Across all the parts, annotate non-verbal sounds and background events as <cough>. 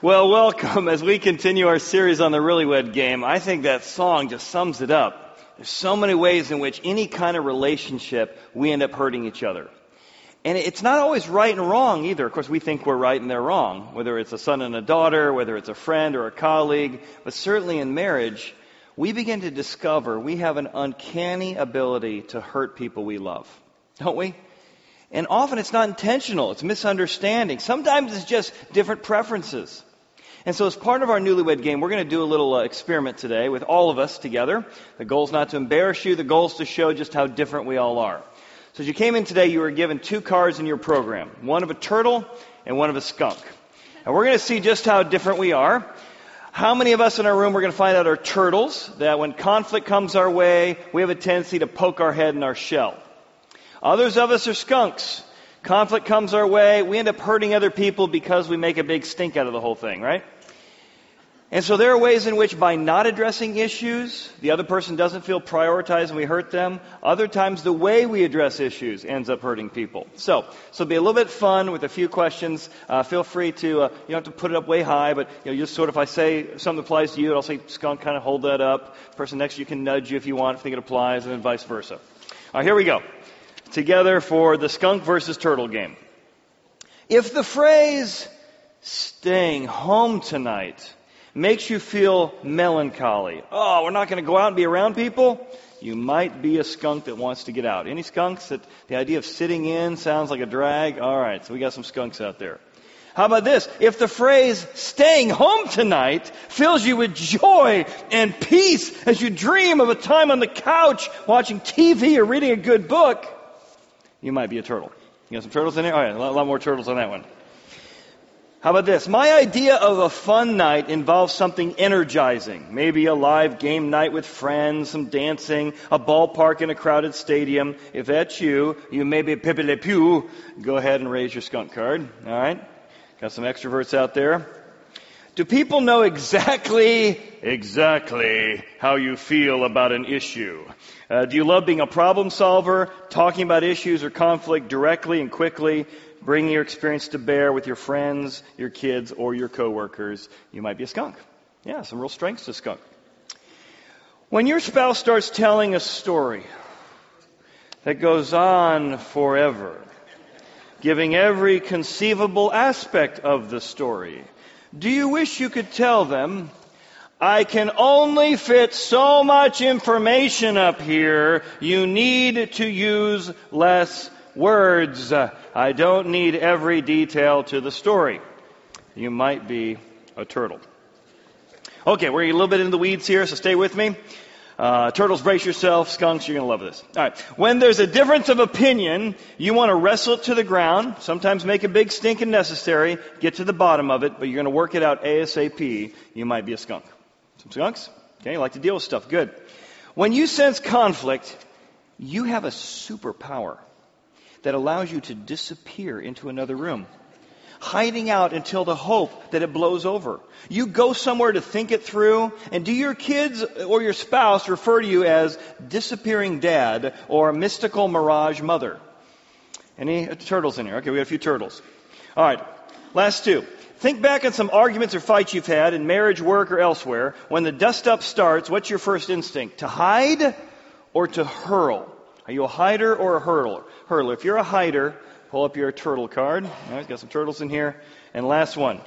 Well, welcome as we continue our series on the Really Wed game. I think that song just sums it up. There's so many ways in which any kind of relationship we end up hurting each other. And it's not always right and wrong either. Of course, we think we're right and they're wrong, whether it's a son and a daughter, whether it's a friend or a colleague, but certainly in marriage, we begin to discover we have an uncanny ability to hurt people we love. Don't we? And often it's not intentional. It's misunderstanding. Sometimes it's just different preferences. And so, as part of our newlywed game, we're going to do a little uh, experiment today with all of us together. The goal is not to embarrass you, the goal is to show just how different we all are. So, as you came in today, you were given two cards in your program one of a turtle and one of a skunk. And we're going to see just how different we are. How many of us in our room we're going to find out are turtles, that when conflict comes our way, we have a tendency to poke our head in our shell. Others of us are skunks. Conflict comes our way, we end up hurting other people because we make a big stink out of the whole thing, right? And so there are ways in which by not addressing issues, the other person doesn't feel prioritized and we hurt them. Other times the way we address issues ends up hurting people. So, so be a little bit fun with a few questions. Uh, feel free to, uh, you don't have to put it up way high, but you know, just sort of, if I say something applies to you, I'll say, skunk, kind of hold that up. person next to you can nudge you if you want, if think it applies, and then vice versa. All right, here we go. Together for the skunk versus turtle game. If the phrase, staying home tonight, makes you feel melancholy. Oh, we're not going to go out and be around people? You might be a skunk that wants to get out. Any skunks that the idea of sitting in sounds like a drag? All right, so we got some skunks out there. How about this? If the phrase staying home tonight fills you with joy and peace as you dream of a time on the couch watching TV or reading a good book, you might be a turtle. You got some turtles in there? All right, a lot more turtles on that one. How about this? My idea of a fun night involves something energizing. Maybe a live game night with friends, some dancing, a ballpark in a crowded stadium. If that's you, you may be Pepe Le Pew. Go ahead and raise your skunk card. All right? Got some extroverts out there. Do people know exactly, exactly how you feel about an issue? Uh, do you love being a problem solver, talking about issues or conflict directly and quickly? bringing your experience to bear with your friends, your kids, or your coworkers, you might be a skunk. Yeah, some real strengths to skunk. When your spouse starts telling a story that goes on forever, giving every conceivable aspect of the story, do you wish you could tell them, I can only fit so much information up here. You need to use less words. I don't need every detail to the story. You might be a turtle. Okay, we're a little bit in the weeds here, so stay with me. Uh, turtles, brace yourself. Skunks, you're going to love this. All right. When there's a difference of opinion, you want to wrestle it to the ground. Sometimes make a big stink if necessary. Get to the bottom of it, but you're going to work it out ASAP. You might be a skunk. Some skunks? Okay, you like to deal with stuff. Good. When you sense conflict, you have a superpower that allows you to disappear into another room. Hiding out until the hope that it blows over. You go somewhere to think it through, and do your kids or your spouse refer to you as disappearing dad or mystical mirage mother? Any uh, turtles in here? Okay, we got a few turtles. All right, last two. Think back on some arguments or fights you've had in marriage, work, or elsewhere. When the dust up starts, what's your first instinct? To hide or to hurl? Are you a hider or a hurler? Hurler. If you're a hider, pull up your turtle card. All right, got some turtles in here. And last one.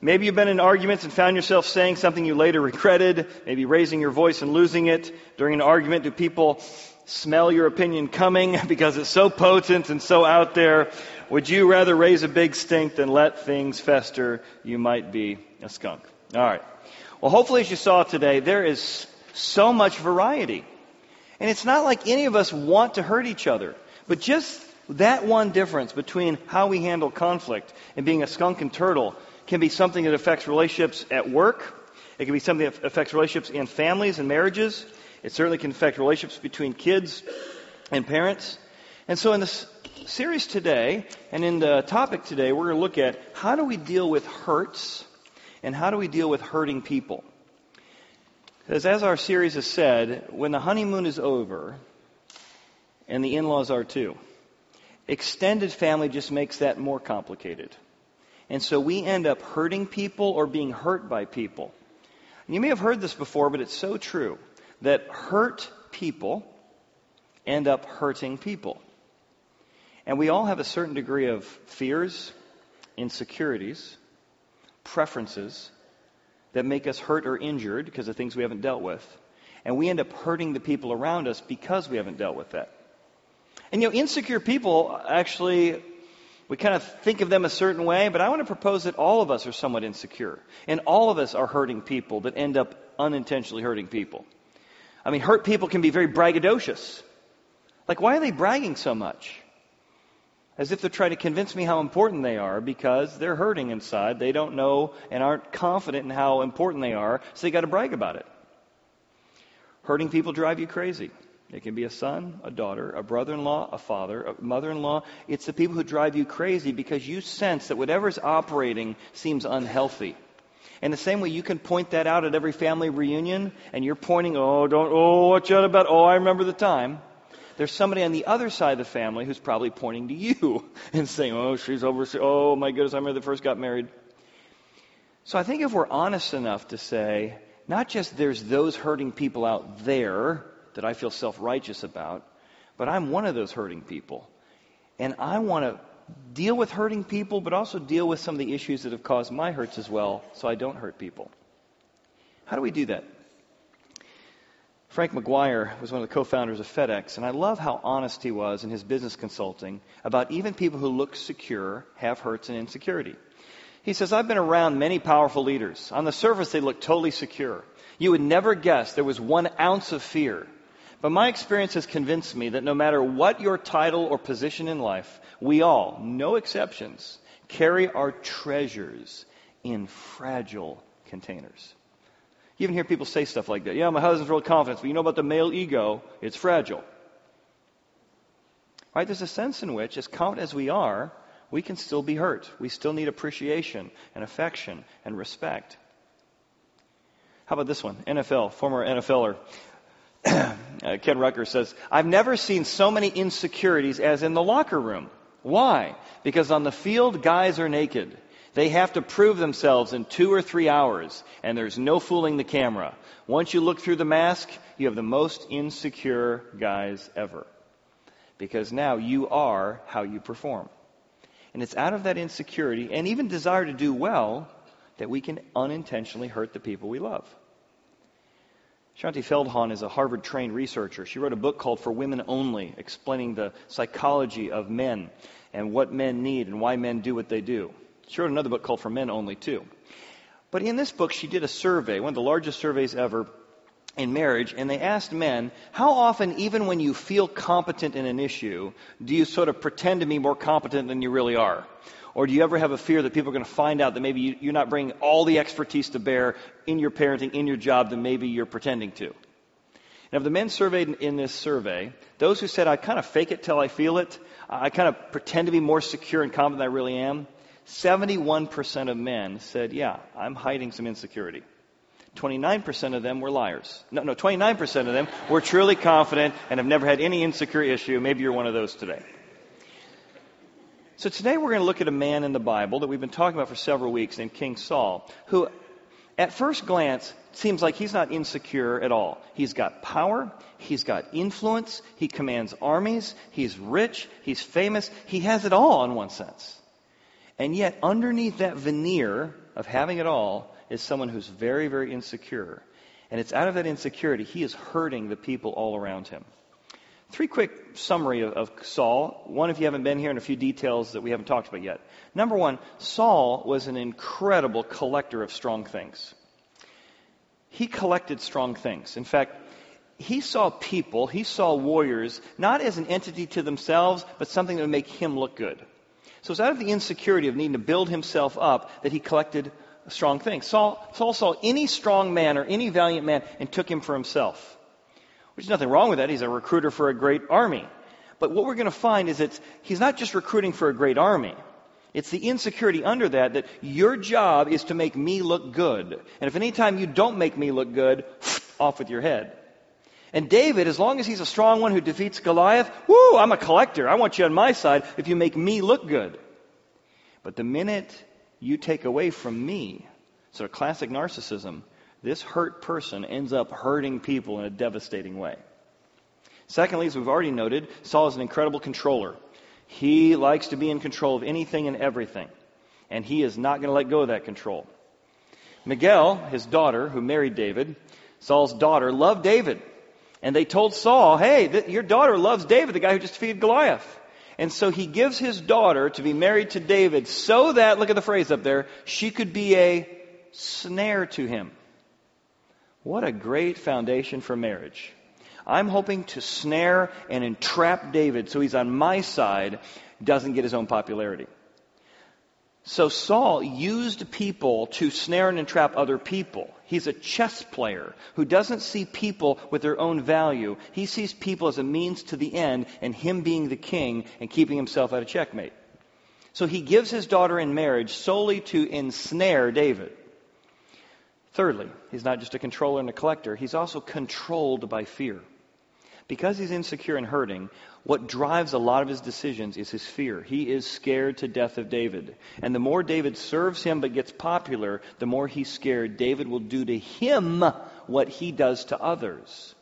Maybe you've been in arguments and found yourself saying something you later regretted, maybe raising your voice and losing it. During an argument, do people smell your opinion coming <laughs> because it's so potent and so out there? Would you rather raise a big stink than let things fester? You might be a skunk. All right. Well, hopefully, as you saw today, there is so much variety. And it's not like any of us want to hurt each other, but just that one difference between how we handle conflict and being a skunk and turtle can be something that affects relationships at work. It can be something that affects relationships in families and marriages. It certainly can affect relationships between kids and parents. And so in this series today and in the topic today, we're going to look at how do we deal with hurts and how do we deal with hurting people. Because as our series has said, when the honeymoon is over, and the in laws are too, extended family just makes that more complicated. And so we end up hurting people or being hurt by people. And you may have heard this before, but it's so true that hurt people end up hurting people. And we all have a certain degree of fears, insecurities, preferences that make us hurt or injured because of things we haven't dealt with. And we end up hurting the people around us because we haven't dealt with that. And you know, insecure people actually, we kind of think of them a certain way, but I want to propose that all of us are somewhat insecure. And all of us are hurting people that end up unintentionally hurting people. I mean, hurt people can be very braggadocious. Like, why are they bragging so much? As if they're trying to convince me how important they are because they're hurting inside. They don't know and aren't confident in how important they are, so they got to brag about it. Hurting people drive you crazy. It can be a son, a daughter, a brother in law, a father, a mother in law. It's the people who drive you crazy because you sense that whatever's operating seems unhealthy. And the same way you can point that out at every family reunion and you're pointing, oh, don't, oh, watch out about, oh, I remember the time. There's somebody on the other side of the family who's probably pointing to you <laughs> and saying, oh, she's over, oh my goodness, I remember the first got married. So I think if we're honest enough to say, not just there's those hurting people out there that I feel self righteous about, but I'm one of those hurting people. And I want to deal with hurting people, but also deal with some of the issues that have caused my hurts as well, so I don't hurt people. How do we do that? Frank Maguire was one of the co founders of FedEx, and I love how honest he was in his business consulting about even people who look secure have hurts and insecurity. He says, I've been around many powerful leaders. On the surface, they look totally secure. You would never guess there was one ounce of fear. But my experience has convinced me that no matter what your title or position in life, we all, no exceptions, carry our treasures in fragile containers. You even hear people say stuff like that. Yeah, my husband's real confident, but you know about the male ego, it's fragile. Right? There's a sense in which, as confident as we are, we can still be hurt. We still need appreciation and affection and respect. How about this one? NFL, former NFLer. <clears throat> Uh, Ken Rucker says, I've never seen so many insecurities as in the locker room. Why? Because on the field, guys are naked. They have to prove themselves in two or three hours, and there's no fooling the camera. Once you look through the mask, you have the most insecure guys ever. Because now you are how you perform. And it's out of that insecurity and even desire to do well that we can unintentionally hurt the people we love. Shaunti Feldhahn is a Harvard trained researcher. She wrote a book called For Women Only, explaining the psychology of men and what men need and why men do what they do. She wrote another book called For Men Only, too. But in this book, she did a survey, one of the largest surveys ever in marriage, and they asked men, how often, even when you feel competent in an issue, do you sort of pretend to be more competent than you really are? Or do you ever have a fear that people are going to find out that maybe you're not bringing all the expertise to bear in your parenting, in your job, that maybe you're pretending to? And of the men surveyed in this survey, those who said, I kind of fake it till I feel it, I kind of pretend to be more secure and confident than I really am, 71% of men said, Yeah, I'm hiding some insecurity. 29% of them were liars. No, no, 29% of them were truly confident and have never had any insecure issue. Maybe you're one of those today. So today we're going to look at a man in the Bible that we've been talking about for several weeks named King Saul, who at first glance seems like he's not insecure at all. He's got power, he's got influence, he commands armies, he's rich, he's famous, he has it all in one sense. And yet, underneath that veneer of having it all is someone who's very, very insecure. And it's out of that insecurity he is hurting the people all around him. Three quick summary of, of, Saul. One, if you haven't been here, and a few details that we haven't talked about yet. Number one, Saul was an incredible collector of strong things. He collected strong things. In fact, he saw people, he saw warriors, not as an entity to themselves, but something that would make him look good. So it's out of the insecurity of needing to build himself up that he collected strong things. Saul, Saul saw any strong man or any valiant man and took him for himself. Which is nothing wrong with that. He's a recruiter for a great army. But what we're going to find is that he's not just recruiting for a great army. It's the insecurity under that that your job is to make me look good. And if any time you don't make me look good, <sniffs> off with your head. And David, as long as he's a strong one who defeats Goliath, whoo, I'm a collector. I want you on my side if you make me look good. But the minute you take away from me. So, classic narcissism. This hurt person ends up hurting people in a devastating way. Secondly, as we've already noted, Saul is an incredible controller. He likes to be in control of anything and everything, and he is not going to let go of that control. Michal, his daughter, who married David, Saul's daughter, loved David. And they told Saul, hey, th- your daughter loves David, the guy who just defeated Goliath. And so he gives his daughter to be married to David so that, look at the phrase up there, she could be a snare to him. What a great foundation for marriage. I'm hoping to snare and entrap David so he's on my side, doesn't get his own popularity. So Saul used people to snare and entrap other people. He's a chess player who doesn't see people with their own value. He sees people as a means to the end and him being the king and keeping himself out of checkmate. So he gives his daughter in marriage solely to ensnare David. Thirdly, he's not just a controller and a collector, he's also controlled by fear. Because he's insecure and hurting, what drives a lot of his decisions is his fear. He is scared to death of David. And the more David serves him but gets popular, the more he's scared David will do to him what he does to others.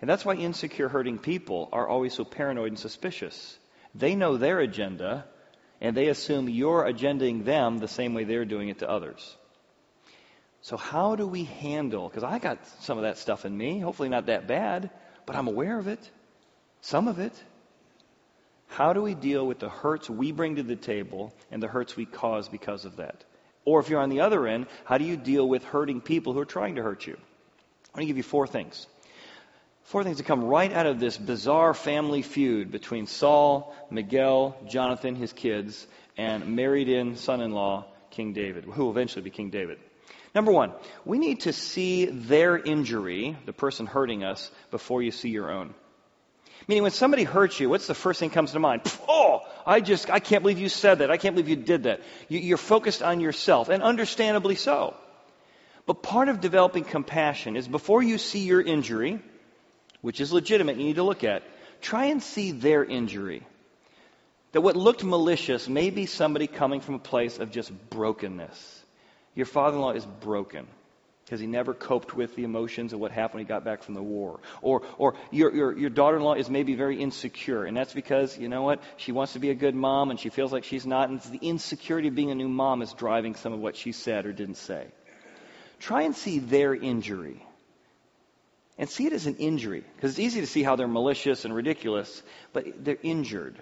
And that's why insecure, hurting people are always so paranoid and suspicious. They know their agenda, and they assume you're agendaing them the same way they're doing it to others. So, how do we handle? Because I got some of that stuff in me, hopefully not that bad, but I'm aware of it, some of it. How do we deal with the hurts we bring to the table and the hurts we cause because of that? Or if you're on the other end, how do you deal with hurting people who are trying to hurt you? I'm going to give you four things. Four things that come right out of this bizarre family feud between Saul, Michal, Jonathan, his kids, and married in son in law, King David, who will eventually be King David. Number one, we need to see their injury, the person hurting us, before you see your own. Meaning, when somebody hurts you, what's the first thing that comes to mind? Oh, I just, I can't believe you said that. I can't believe you did that. You're focused on yourself, and understandably so. But part of developing compassion is before you see your injury, which is legitimate, you need to look at, try and see their injury. That what looked malicious may be somebody coming from a place of just brokenness. Your father in law is broken because he never coped with the emotions of what happened when he got back from the war. Or, or your, your, your daughter in law is maybe very insecure, and that's because, you know what, she wants to be a good mom and she feels like she's not, and the insecurity of being a new mom is driving some of what she said or didn't say. Try and see their injury. And see it as an injury, because it's easy to see how they're malicious and ridiculous, but they're injured.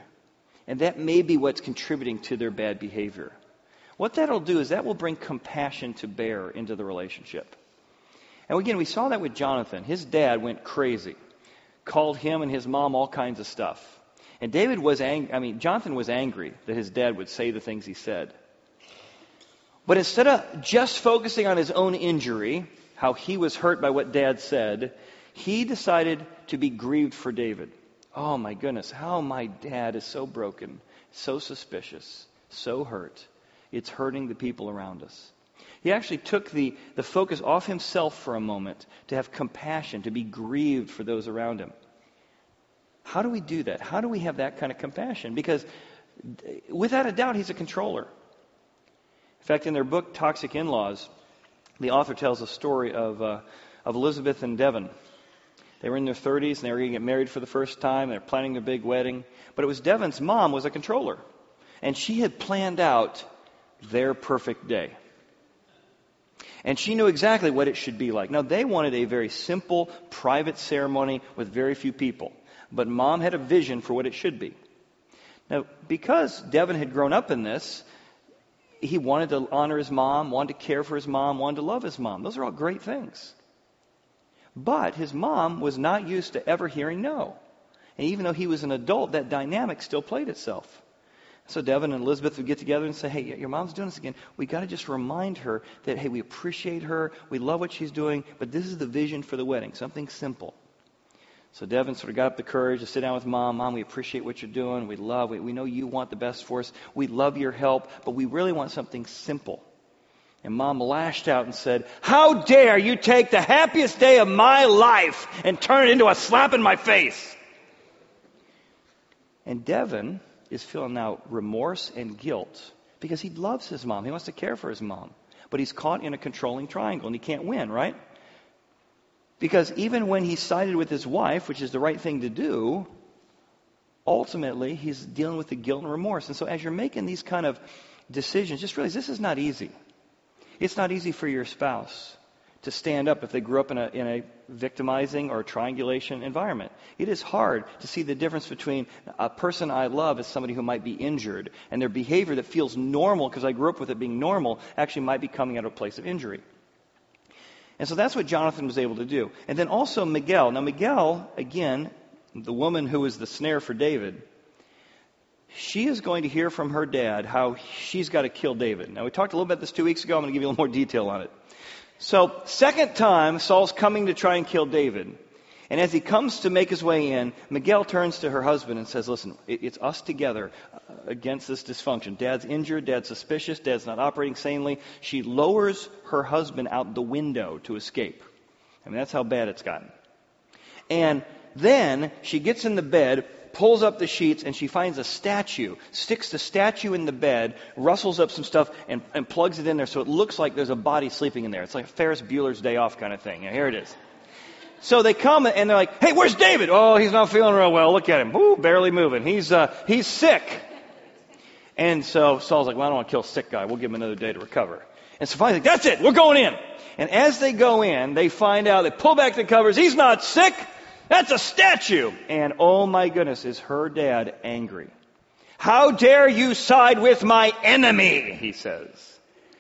And that may be what's contributing to their bad behavior. What that'll do is that will bring compassion to bear into the relationship. And again, we saw that with Jonathan. His dad went crazy, called him and his mom all kinds of stuff. And David was angry, I mean, Jonathan was angry that his dad would say the things he said. But instead of just focusing on his own injury, how he was hurt by what dad said, he decided to be grieved for David. Oh my goodness, how my dad is so broken, so suspicious, so hurt. It's hurting the people around us. He actually took the, the focus off himself for a moment to have compassion, to be grieved for those around him. How do we do that? How do we have that kind of compassion? Because without a doubt, he's a controller. In fact, in their book, Toxic In Laws, the author tells a story of, uh, of Elizabeth and Devon. They were in their 30s and they were going to get married for the first time. They're planning a big wedding. But it was Devon's mom was a controller. And she had planned out their perfect day. And she knew exactly what it should be like. Now, they wanted a very simple, private ceremony with very few people. But mom had a vision for what it should be. Now, because Devon had grown up in this, he wanted to honor his mom, wanted to care for his mom, wanted to love his mom. Those are all great things. But his mom was not used to ever hearing no. And even though he was an adult, that dynamic still played itself. So Devon and Elizabeth would get together and say, hey, your mom's doing this again. We got to just remind her that, hey, we appreciate her. We love what she's doing, but this is the vision for the wedding, something simple. So Devon sort of got up the courage to sit down with mom. Mom, we appreciate what you're doing. We love, we, we know you want the best for us. We love your help, but we really want something simple. And mom lashed out and said, How dare you take the happiest day of my life and turn it into a slap in my face? And Devon is feeling now remorse and guilt because he loves his mom. He wants to care for his mom. But he's caught in a controlling triangle and he can't win, right? Because even when he sided with his wife, which is the right thing to do, ultimately he's dealing with the guilt and remorse. And so as you're making these kind of decisions, just realize this is not easy. It's not easy for your spouse to stand up if they grew up in a, in a victimizing or triangulation environment. It is hard to see the difference between a person I love as somebody who might be injured and their behavior that feels normal because I grew up with it being normal actually might be coming out of a place of injury. And so that's what Jonathan was able to do. And then also Michal. Now, Michal, again, the woman who was the snare for David, she is going to hear from her dad how she's got to kill David. Now, we talked a little bit this two weeks ago. I'm going to give you a little more detail on it. So, second time, Saul's coming to try and kill David. And as he comes to make his way in, Michal turns to her husband and says, Listen, it's us together uh, against this dysfunction. Dad's injured, dad's suspicious, dad's not operating sanely. She lowers her husband out the window to escape. I mean, that's how bad it's gotten. And then she gets in the bed, pulls up the sheets and she finds a statue, sticks the statue in the bed, rustles up some stuff, and, and plugs it in there so it looks like there's a body sleeping in there. It's like Ferris Bueller's Day Off kind of thing. here it is. So they come and they're like, "Hey, where's David? Oh, he's not feeling real well. Look at him. Ooh, barely moving. He's uh, he's sick." And so Saul's like, "Well, I don't want to kill a sick guy. We'll give him another day to recover." And so finally, that's it. We're going in. And as they go in, they find out. They pull back the covers. He's not sick. That's a statue. And oh my goodness, is her dad angry? How dare you side with my enemy? He says.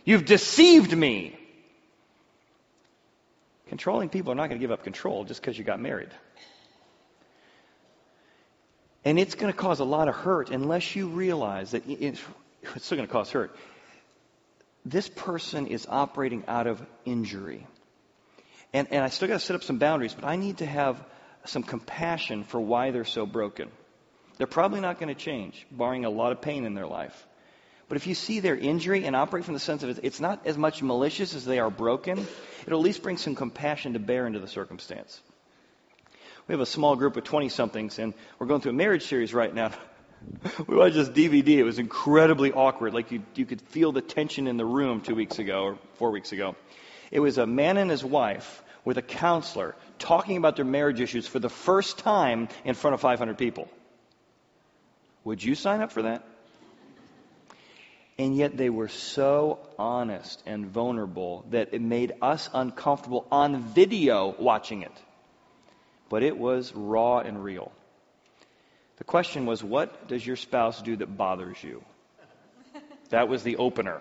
You've deceived me. Controlling people are not going to give up control just because you got married. And it's going to cause a lot of hurt unless you realize that it's, still going to cause hurt. This person is operating out of injury. And, and I still got to set up some boundaries, but I need to have some compassion for why they're so broken. They're probably not going to change, barring a lot of pain in their life. But if you see their injury and operate from the sense of it's not as much malicious as they are broken, it'll at least bring some compassion to bear into the circumstance. We have a small group of 20 somethings, and we're going through a marriage series right now. <laughs> we watched this DVD. It was incredibly awkward. Like you, you could feel the tension in the room two weeks ago or four weeks ago. It was a man and his wife with a counselor talking about their marriage issues for the first time in front of 500 people. Would you sign up for that? And yet they were so honest and vulnerable that it made us uncomfortable on video watching it. But it was raw and real. The question was, what does your spouse do that bothers you? That was the opener.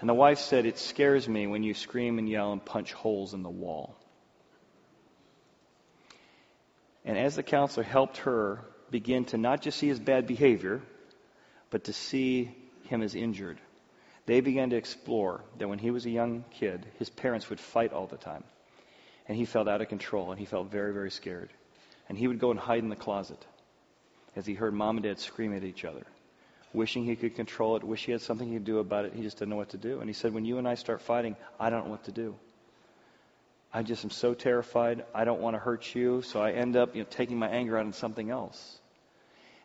And the wife said, It scares me when you scream and yell and punch holes in the wall. And as the counselor helped her begin to not just see his bad behavior, but to see him as injured, they began to explore that when he was a young kid, his parents would fight all the time. And he felt out of control and he felt very, very scared. And he would go and hide in the closet as he heard mom and dad scream at each other wishing he could control it, wish he had something he could do about it. He just didn't know what to do. And he said, When you and I start fighting, I don't know what to do. I just am so terrified. I don't want to hurt you. So I end up you know, taking my anger out on something else.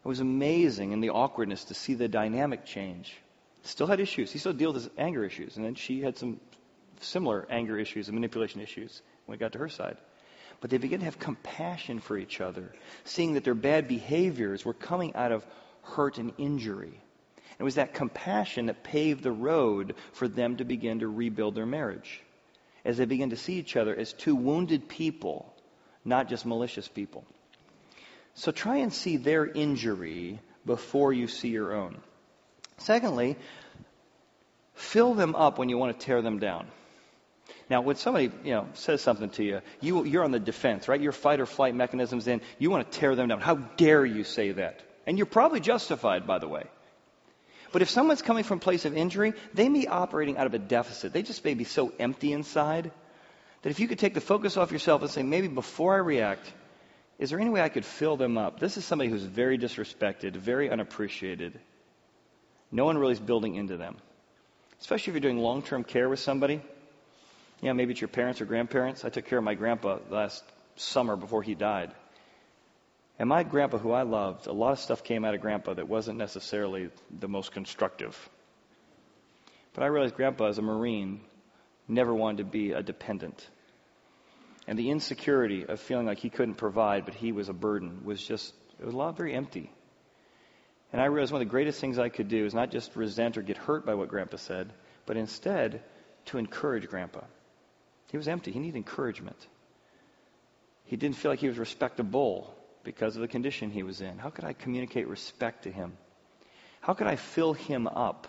It was amazing in the awkwardness to see the dynamic change. Still had issues. He still dealt with his anger issues. And then she had some similar anger issues and manipulation issues when it got to her side. But they began to have compassion for each other, seeing that their bad behaviors were coming out of hurt and injury. It was that compassion that paved the road for them to begin to rebuild their marriage. As they begin to see each other as two wounded people, not just malicious people. So try and see their injury before you see your own. Secondly, fill them up when you want to tear them down. Now, when somebody you know says something to you, you you're on the defense, right? Your fight or flight mechanism's in. You want to tear them down. How dare you say that? And you're probably justified, by the way. But if someone's coming from a place of injury, they may be operating out of a deficit. They just may be so empty inside that if you could take the focus off yourself and say, maybe before I react, is there any way I could fill them up? This is somebody who's very disrespected, very unappreciated. No one really is building into them. Especially if you're doing long term care with somebody. Yeah, maybe it's your parents or grandparents. I took care of my grandpa last summer before he died. And my grandpa, who I loved, a lot of stuff came out of grandpa that wasn't necessarily the most constructive. But I realized grandpa, as a Marine, never wanted to be a dependent. And the insecurity of feeling like he couldn't provide, but he was a burden, was just, it was a lot very empty. And I realized one of the greatest things I could do is not just resent or get hurt by what grandpa said, but instead to encourage grandpa. He was empty. He needed encouragement. He didn't feel like he was respectable because of the condition he was in. How could I communicate respect to him? How could I fill him up?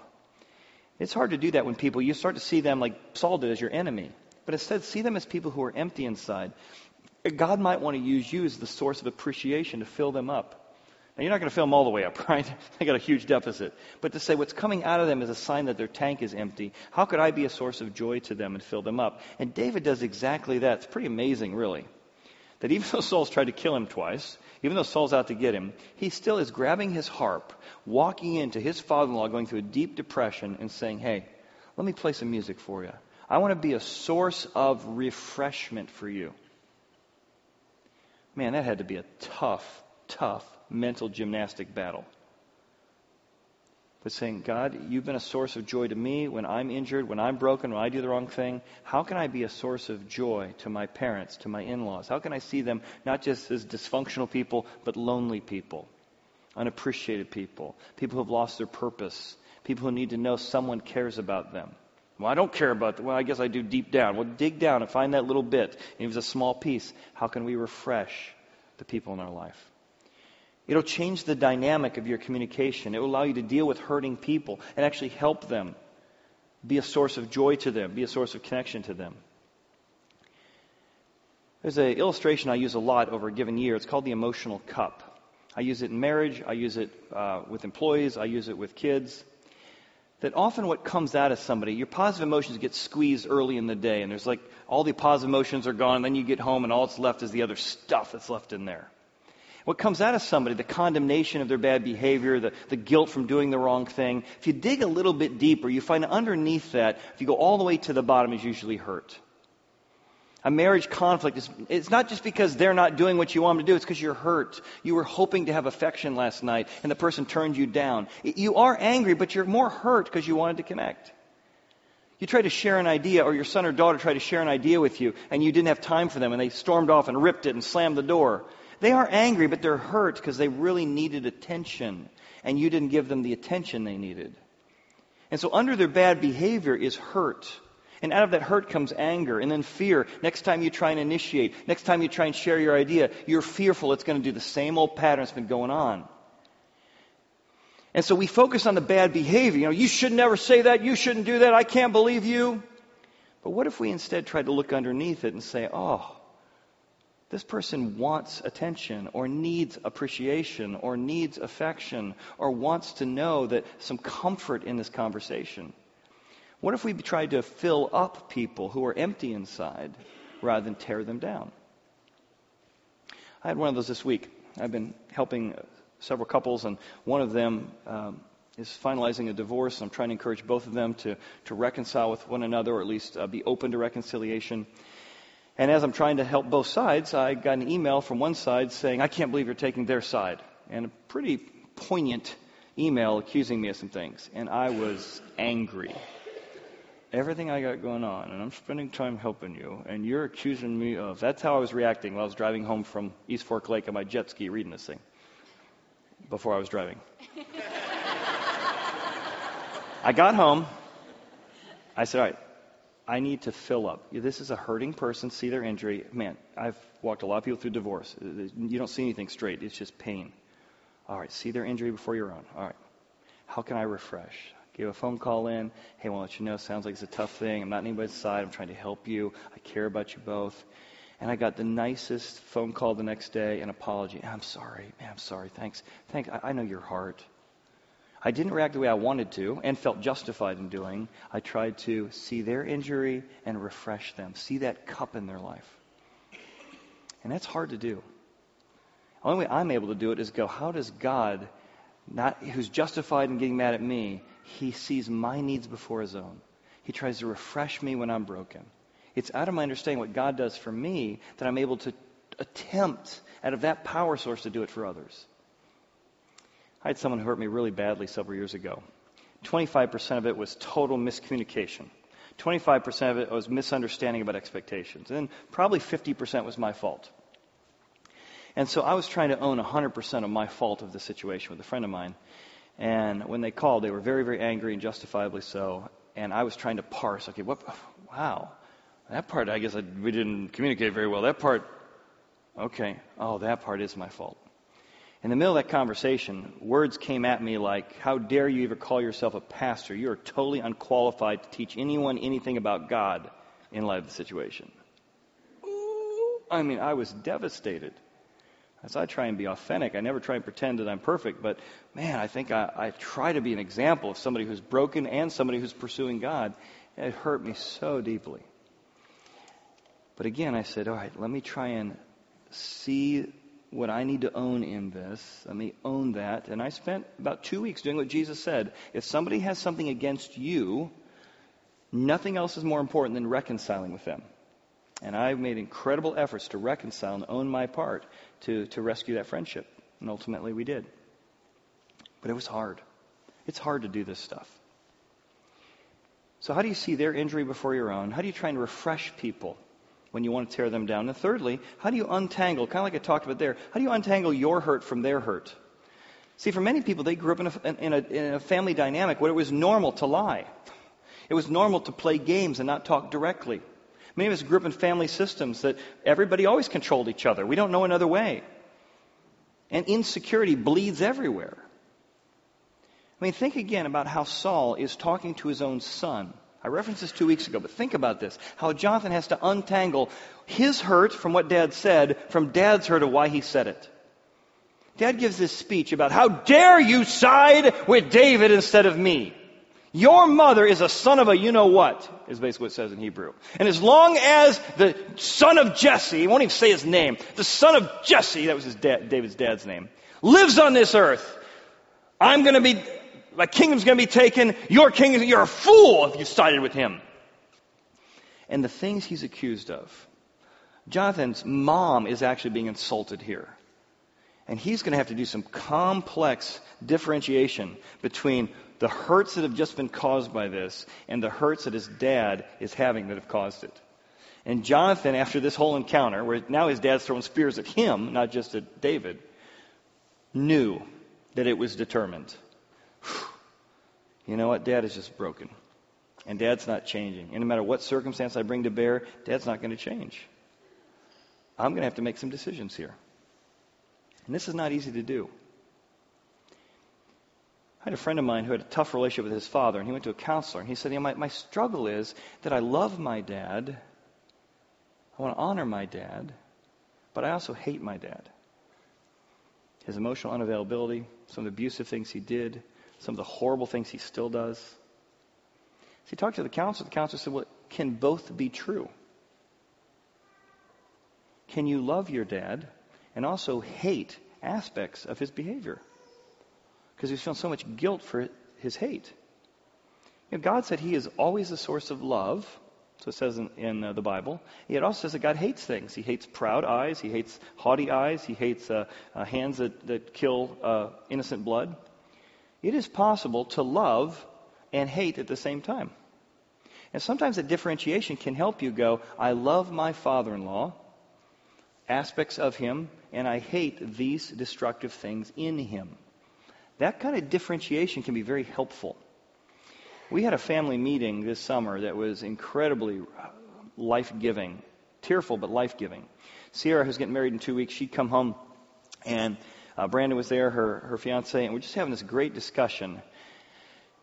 It's hard to do that when people, you start to see them like Saul did as your enemy. But instead, see them as people who are empty inside. God might want to use you as the source of appreciation to fill them up. Now, you're not going to fill them all the way up, <laughs> right? they got a huge deficit. But to say what's coming out of them is a sign that their tank is empty. How could I be a source of joy to them and fill them up? And David does exactly that. It's pretty amazing, really. That even though <laughs> Saul's tried to kill him twice, even though Saul's out to get him, he still is grabbing his harp, walking into his father in law, going through a deep depression, and saying, Hey, let me play some music for you. I want to be a source of refreshment for you. Man, that had to be a tough, tough mental gymnastic battle. But saying, God, you've been a source of joy to me when I'm injured, when I'm broken, when I do the wrong thing. How can I be a source of joy to my parents, to my in laws? How can I see them not just as dysfunctional people, but lonely people, unappreciated people, people who have lost their purpose, people who need to know someone cares about them? Well, I don't care about that. Well, I guess I do deep down. Well, dig down and find that little bit. And it was a small piece. How can we refresh the people in our life? It'll change the dynamic of your communication. It will allow you to deal with hurting people and actually help them. Be a source of joy to them. Be a source of connection to them. There's an illustration I use a lot over a given year. It's called the emotional cup. I use it in marriage. I use it uh, with employees. I use it with kids. That often what comes out of somebody, your positive emotions get squeezed early in the day, and there's like all the positive emotions are gone, and then you get home, and all that's left is the other stuff that's left in there. What comes out of somebody, the condemnation of their bad behavior, the, the guilt from doing the wrong thing, if you dig a little bit deeper, you find underneath that, if you go all the way to the bottom, is usually hurt. A marriage conflict is it's not just because they're not doing what you want them to do, it's because you're hurt. You were hoping to have affection last night and the person turned you down. You are angry, but you're more hurt because you wanted to connect. You tried to share an idea, or your son or daughter tried to share an idea with you, and you didn't have time for them, and they stormed off and ripped it and slammed the door. They are angry, but they're hurt because they really needed attention, and you didn't give them the attention they needed. And so, under their bad behavior is hurt. And out of that hurt comes anger and then fear. Next time you try and initiate, next time you try and share your idea, you're fearful it's going to do the same old pattern that's been going on. And so we focus on the bad behavior. You know, you should never say that. You shouldn't do that. I can't believe you. But what if we instead tried to look underneath it and say, oh, this person wants attention or needs appreciation or needs affection or wants to know that some comfort in this conversation. What if we tried to fill up people who are empty inside rather than tear them down? I had one of those this week. I've been helping several couples, and one of them um, is finalizing a divorce. I'm trying to encourage both of them to, to reconcile with one another, or at least uh, be open to reconciliation. And as I'm trying to help both sides, I got an email from one side saying, I can't believe you're taking their side. And a pretty poignant email accusing me of some things. And I was angry. Everything I got going on, and I'm spending time helping you, and you're accusing me of. That's how I was reacting while I was driving home from East Fork Lake on my jet ski reading this thing before I was driving. <laughs> I got home. I said, All right, I need to fill up. This is a hurting person, see their injury. Man, I've walked a lot of people through divorce. You don't see anything straight, it's just pain. All right, see their injury before your own. All right, how can I refresh? Give a phone call in. Hey, I want to let you know, sounds like it's a tough thing. I'm not on anybody's side. I'm trying to help you. I care about you both. And I got the nicest phone call the next day, an apology. I'm sorry. Man, I'm sorry. Thanks. Thanks. I, I know your heart. I didn't react the way I wanted to and felt justified in doing. I tried to see their injury and refresh them, see that cup in their life. And that's hard to do. The only way I'm able to do it is go, how does God, not, who's justified in getting mad at me, he sees my needs before his own. He tries to refresh me when I'm broken. It's out of my understanding what God does for me that I'm able to attempt out of that power source to do it for others. I had someone who hurt me really badly several years ago. 25% of it was total miscommunication. 25% of it was misunderstanding about expectations. And probably 50% was my fault. And so I was trying to own 100% of my fault of the situation with a friend of mine. And when they called, they were very, very angry and justifiably so. And I was trying to parse, okay, what, wow, that part, I guess I, we didn't communicate very well. That part, okay, oh, that part is my fault. In the middle of that conversation, words came at me like, How dare you ever call yourself a pastor? You are totally unqualified to teach anyone anything about God in light of the situation. I mean, I was devastated. As I try and be authentic, I never try and pretend that I'm perfect, but man, I think I, I try to be an example of somebody who's broken and somebody who's pursuing God. It hurt me so deeply. But again, I said, all right, let me try and see what I need to own in this. Let me own that. And I spent about two weeks doing what Jesus said. If somebody has something against you, nothing else is more important than reconciling with them. And I've made incredible efforts to reconcile and own my part to, to rescue that friendship. And ultimately we did. But it was hard. It's hard to do this stuff. So, how do you see their injury before your own? How do you try and refresh people when you want to tear them down? And thirdly, how do you untangle, kind of like I talked about there, how do you untangle your hurt from their hurt? See, for many people, they grew up in a, in a, in a family dynamic where it was normal to lie. It was normal to play games and not talk directly. Many of us grew up in family systems that everybody always controlled each other. We don't know another way. And insecurity bleeds everywhere. I mean, think again about how Saul is talking to his own son I referenced this two weeks ago, but think about this. How Jonathan has to untangle his hurt from what dad said from dad's hurt of why he said it. Dad gives this speech about how dare you side with David instead of me. Your mother is a son of a you know what, is basically what it says in Hebrew. And as long as the son of Jesse, he won't even say his name, the son of Jesse, that was his David's dad's name, lives on this earth, I'm going to be my kingdom's going to be taken. Your king, you're a fool if you sided with him. And the things he's accused of. Jonathan's mom is actually being insulted here. And he's going to have to do some complex differentiation between the hurts that have just been caused by this and the hurts that his dad is having that have caused it. And Jonathan, after this whole encounter, where now his dad's throwing spears at him, not just at David, knew that it was determined <sighs> you know what? Dad is just broken. And dad's not changing. And no matter what circumstance I bring to bear, dad's not going to change. I'm going to have to make some decisions here. And this is not easy to do. I had a friend of mine who had a tough relationship with his father, and he went to a counselor, and he said, you know, my, my struggle is that I love my dad, I want to honor my dad, but I also hate my dad. His emotional unavailability, some of the abusive things he did, some of the horrible things he still does. So he talked to the counselor. The counselor said, Well, can both be true? Can you love your dad and also hate aspects of his behavior? Because he's feeling so much guilt for his hate. You know, God said he is always the source of love. So it says in, in uh, the Bible. It also says that God hates things. He hates proud eyes. He hates haughty eyes. He hates uh, uh, hands that, that kill uh, innocent blood. It is possible to love and hate at the same time. And sometimes that differentiation can help you go, I love my father in law, aspects of him, and I hate these destructive things in him. That kind of differentiation can be very helpful. We had a family meeting this summer that was incredibly life giving, tearful but life giving. Sierra, who's getting married in two weeks, she'd come home and uh, Brandon was there, her, her fiance, and we're just having this great discussion.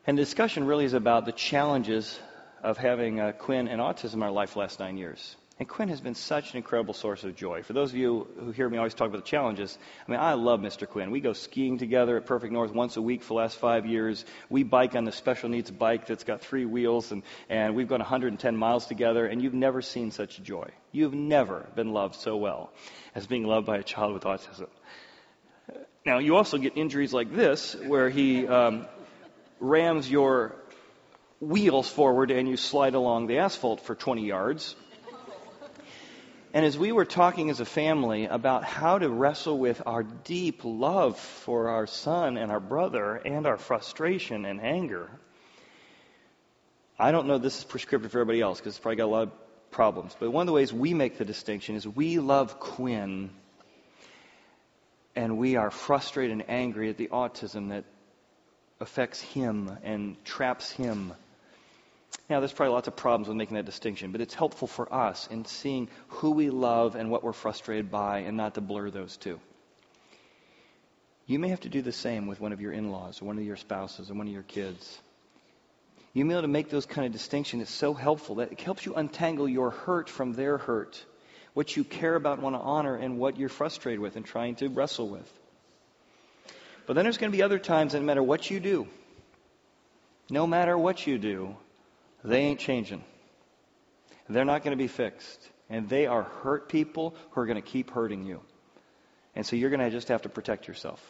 And the discussion really is about the challenges of having uh, Quinn and autism in our life last nine years. And Quinn has been such an incredible source of joy. For those of you who hear me always talk about the challenges, I mean, I love Mr. Quinn. We go skiing together at Perfect North once a week for the last five years. We bike on the special needs bike that's got three wheels, and, and we've gone 110 miles together, and you've never seen such joy. You've never been loved so well as being loved by a child with autism. Now, you also get injuries like this, where he um, rams your wheels forward and you slide along the asphalt for 20 yards. And as we were talking as a family about how to wrestle with our deep love for our son and our brother and our frustration and anger, I don't know this is prescriptive for everybody else because it's probably got a lot of problems. But one of the ways we make the distinction is we love Quinn and we are frustrated and angry at the autism that affects him and traps him now, there's probably lots of problems with making that distinction, but it's helpful for us in seeing who we love and what we're frustrated by and not to blur those two. You may have to do the same with one of your in laws or one of your spouses or one of your kids. You may be able to make those kind of distinctions. It's so helpful that it helps you untangle your hurt from their hurt, what you care about and want to honor, and what you're frustrated with and trying to wrestle with. But then there's going to be other times that no matter what you do, no matter what you do, they ain't changing. They're not going to be fixed. And they are hurt people who are going to keep hurting you. And so you're going to just have to protect yourself.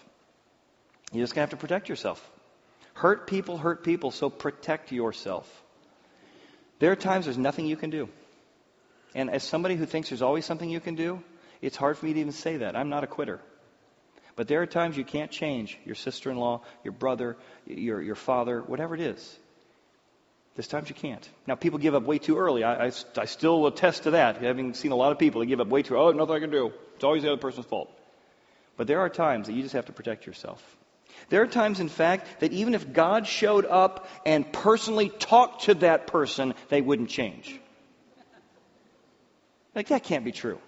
You're just going to have to protect yourself. Hurt people hurt people, so protect yourself. There are times there's nothing you can do. And as somebody who thinks there's always something you can do, it's hard for me to even say that. I'm not a quitter. But there are times you can't change your sister in law, your brother, your, your father, whatever it is. There's times you can't. Now, people give up way too early. I, I, I still attest to that. Having seen a lot of people, they give up way too early. Oh, nothing I can do. It's always the other person's fault. But there are times that you just have to protect yourself. There are times, in fact, that even if God showed up and personally talked to that person, they wouldn't change. Like, that can't be true.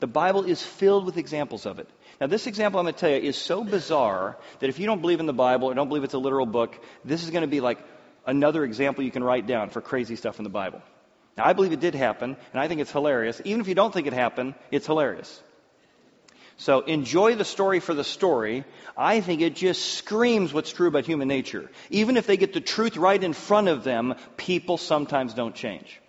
The Bible is filled with examples of it. Now, this example I'm going to tell you is so bizarre that if you don't believe in the Bible or don't believe it's a literal book, this is going to be like another example you can write down for crazy stuff in the Bible. Now, I believe it did happen, and I think it's hilarious. Even if you don't think it happened, it's hilarious. So enjoy the story for the story. I think it just screams what's true about human nature. Even if they get the truth right in front of them, people sometimes don't change.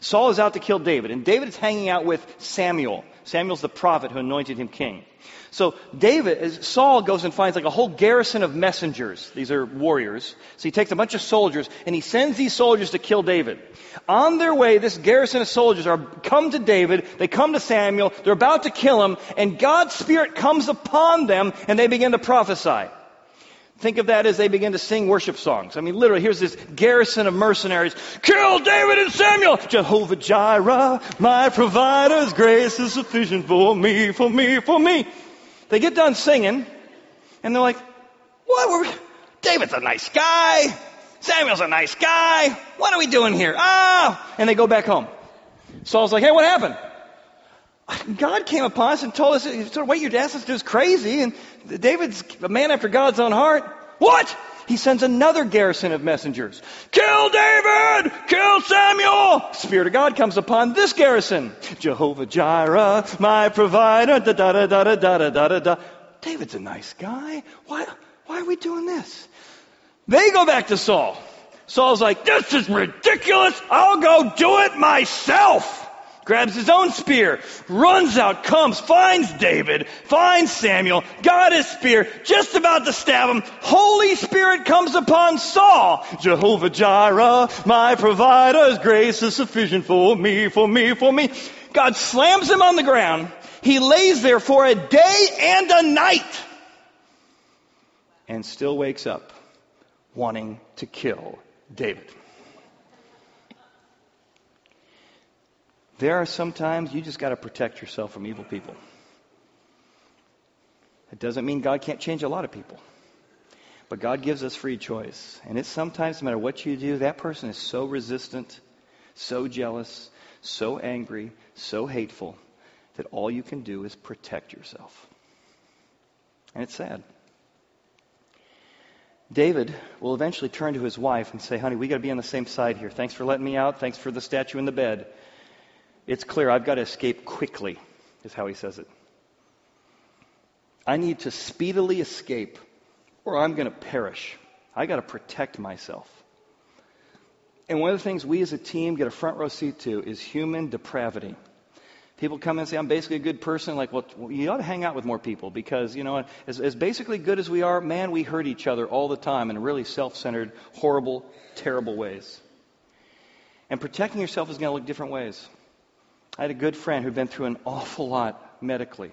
Saul is out to kill David, and David is hanging out with Samuel. Samuel's the prophet who anointed him king. So David, Saul goes and finds like a whole garrison of messengers. These are warriors. So he takes a bunch of soldiers and he sends these soldiers to kill David. On their way, this garrison of soldiers are come to David. They come to Samuel. They're about to kill him and God's spirit comes upon them and they begin to prophesy. Think of that as they begin to sing worship songs. I mean, literally, here's this garrison of mercenaries. Kill David and Samuel! Jehovah Jireh, my provider's grace is sufficient for me, for me, for me. They get done singing, and they're like, what were we? David's a nice guy. Samuel's a nice guy. What are we doing here? Ah! And they go back home. Saul's like, hey, what happened? God came upon us and told us, sort of, what your dad says is crazy, and David's a man after God's own heart. What? He sends another garrison of messengers. Kill David! Kill Samuel! Spirit of God comes upon this garrison. Jehovah Jireh, my provider, da da da da da da da da da. David's a nice guy. Why, why are we doing this? They go back to Saul. Saul's like, this is ridiculous. I'll go do it myself grabs his own spear, runs out, comes, finds David, finds Samuel, got his spear, just about to stab him. Holy Spirit comes upon Saul. Jehovah Jireh, my provider's grace is sufficient for me, for me, for me. God slams him on the ground. He lays there for a day and a night and still wakes up wanting to kill David. There are sometimes you just got to protect yourself from evil people. It doesn't mean God can't change a lot of people. But God gives us free choice. And it's sometimes, no matter what you do, that person is so resistant, so jealous, so angry, so hateful, that all you can do is protect yourself. And it's sad. David will eventually turn to his wife and say, Honey, we got to be on the same side here. Thanks for letting me out. Thanks for the statue in the bed. It's clear I've got to escape quickly, is how he says it. I need to speedily escape, or I'm going to perish. I got to protect myself. And one of the things we as a team get a front row seat to is human depravity. People come and say, I'm basically a good person. Like, well, you ought to hang out with more people because, you know, as, as basically good as we are, man, we hurt each other all the time in really self centered, horrible, terrible ways. And protecting yourself is going to look different ways. I had a good friend who'd been through an awful lot medically.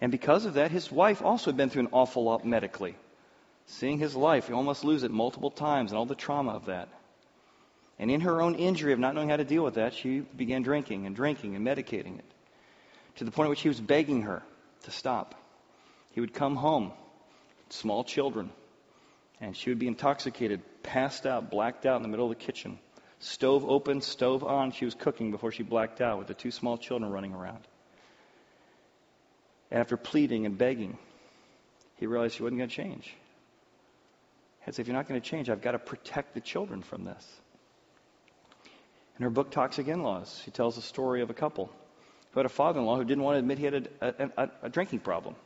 And because of that, his wife also had been through an awful lot medically. Seeing his life he almost lose it multiple times and all the trauma of that. And in her own injury of not knowing how to deal with that, she began drinking and drinking and medicating it to the point at which he was begging her to stop. He would come home, small children, and she would be intoxicated, passed out, blacked out in the middle of the kitchen. Stove open, stove on. She was cooking before she blacked out with the two small children running around. And after pleading and begging, he realized she wasn't going to change. He said, if you're not going to change, I've got to protect the children from this. In her book, Toxic In-Laws, she tells the story of a couple who had a father-in-law who didn't want to admit he had a, a, a drinking problem.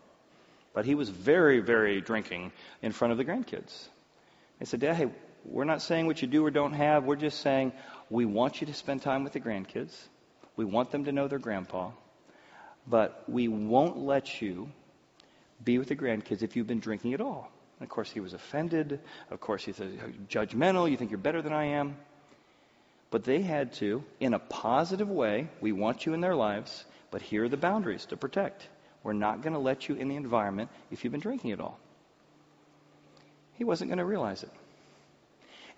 But he was very, very drinking in front of the grandkids. They said, Dad, hey, we're not saying what you do or don't have. We're just saying we want you to spend time with the grandkids. We want them to know their grandpa. But we won't let you be with the grandkids if you've been drinking at all. And of course, he was offended. Of course, he said, judgmental. You think you're better than I am. But they had to, in a positive way, we want you in their lives, but here are the boundaries to protect. We're not going to let you in the environment if you've been drinking at all. He wasn't going to realize it.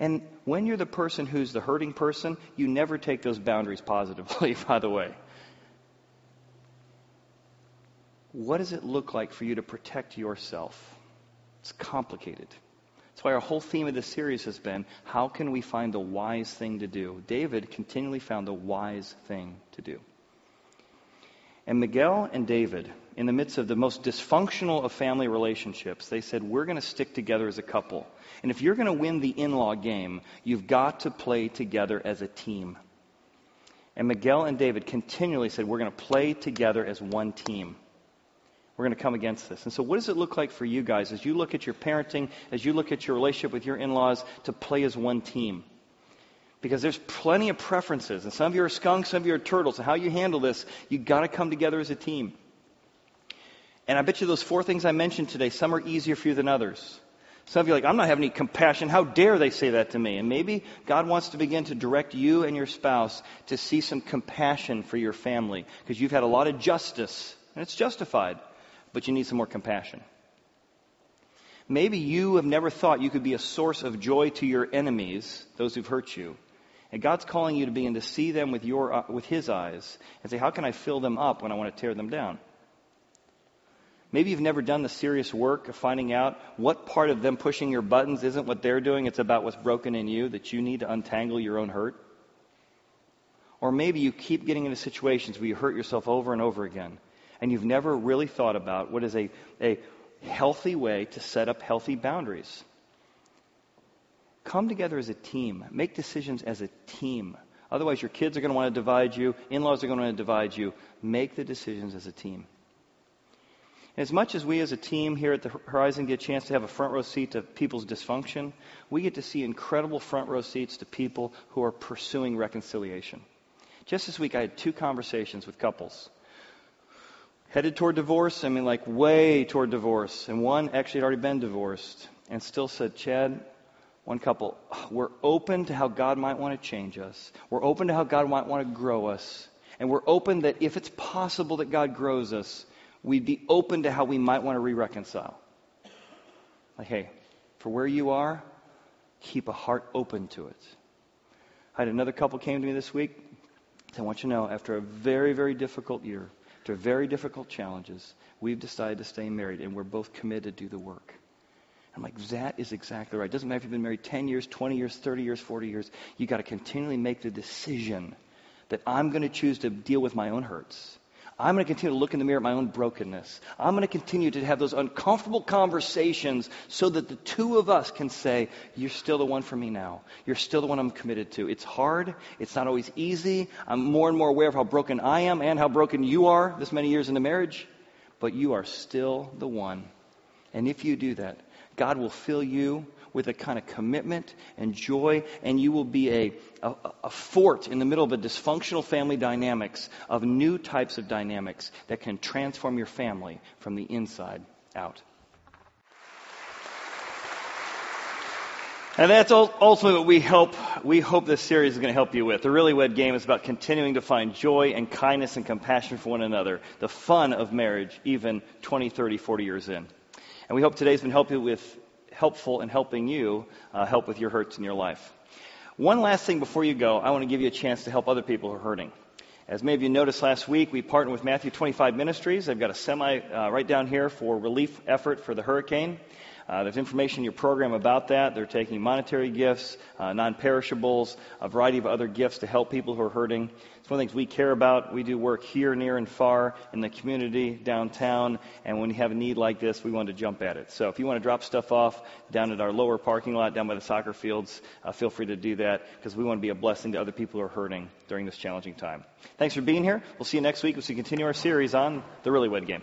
And when you're the person who's the hurting person, you never take those boundaries positively, <laughs> by the way. What does it look like for you to protect yourself? It's complicated. That's why our whole theme of this series has been how can we find the wise thing to do? David continually found the wise thing to do. And Michal and David, in the midst of the most dysfunctional of family relationships, they said, We're going to stick together as a couple. And if you're going to win the in law game, you've got to play together as a team. And Michal and David continually said, We're going to play together as one team. We're going to come against this. And so, what does it look like for you guys as you look at your parenting, as you look at your relationship with your in laws, to play as one team? Because there's plenty of preferences, and some of you are skunks, some of you are turtles. And how you handle this, you've got to come together as a team. And I bet you those four things I mentioned today, some are easier for you than others. Some of you are like, I'm not having any compassion. How dare they say that to me? And maybe God wants to begin to direct you and your spouse to see some compassion for your family because you've had a lot of justice, and it's justified but you need some more compassion. Maybe you have never thought you could be a source of joy to your enemies, those who've hurt you. And God's calling you to begin to see them with, your, uh, with His eyes and say, how can I fill them up when I want to tear them down? Maybe you've never done the serious work of finding out what part of them pushing your buttons isn't what they're doing, it's about what's broken in you that you need to untangle your own hurt. Or maybe you keep getting into situations where you hurt yourself over and over again and you've never really thought about what is a, a healthy way to set up healthy boundaries. Come together as a team. Make decisions as a team. Otherwise, your kids are going to want to divide you, in laws are going to want to divide you. Make the decisions as a team. As much as we as a team here at the Horizon get a chance to have a front row seat to people's dysfunction, we get to see incredible front row seats to people who are pursuing reconciliation. Just this week, I had two conversations with couples headed toward divorce. I mean, like way toward divorce. And one actually had already been divorced and still said, Chad, one couple, we're open to how God might want to change us. We're open to how God might want to grow us. And we're open that if it's possible that God grows us, we'd be open to how we might want to re reconcile. Like, hey, for where you are, keep a heart open to it. I had another couple came to me this week. I want you to know, after a very, very difficult year, after very difficult challenges, we've decided to stay married and we're both committed to do the work. I'm like, that is exactly right. It doesn't matter if you've been married 10 years, 20 years, 30 years, 40 years. You've got to continually make the decision that I'm going to choose to deal with my own hurts. I'm going to continue to look in the mirror at my own brokenness. I'm going to continue to have those uncomfortable conversations so that the two of us can say, You're still the one for me now. You're still the one I'm committed to. It's hard. It's not always easy. I'm more and more aware of how broken I am and how broken you are this many years into marriage. But you are still the one. And if you do that, God will fill you with a kind of commitment and joy, and you will be a, a, a, fort in the middle of a dysfunctional family dynamics of new types of dynamics that can transform your family from the inside out. And that's ultimately what we hope, we hope this series is going to help you with. The Really Wed Game is about continuing to find joy and kindness and compassion for one another. The fun of marriage, even 20, 30, 40 years in. And we hope today's been helpful with, helpful in helping you uh, help with your hurts in your life. One last thing before you go, I want to give you a chance to help other people who are hurting. As many of you noticed last week, we partnered with Matthew 25 Ministries. They've got a semi uh, right down here for relief effort for the hurricane. Uh, there's information in your program about that. They're taking monetary gifts, uh, non perishables, a variety of other gifts to help people who are hurting. It's one of the things we care about. We do work here, near, and far in the community, downtown, and when you have a need like this, we want to jump at it. So if you want to drop stuff off down at our lower parking lot, down by the soccer fields, uh, feel free to do that because we want to be a blessing to other people who are hurting during this challenging time. Thanks for being here. We'll see you next week as we continue our series on the Really Wed Game.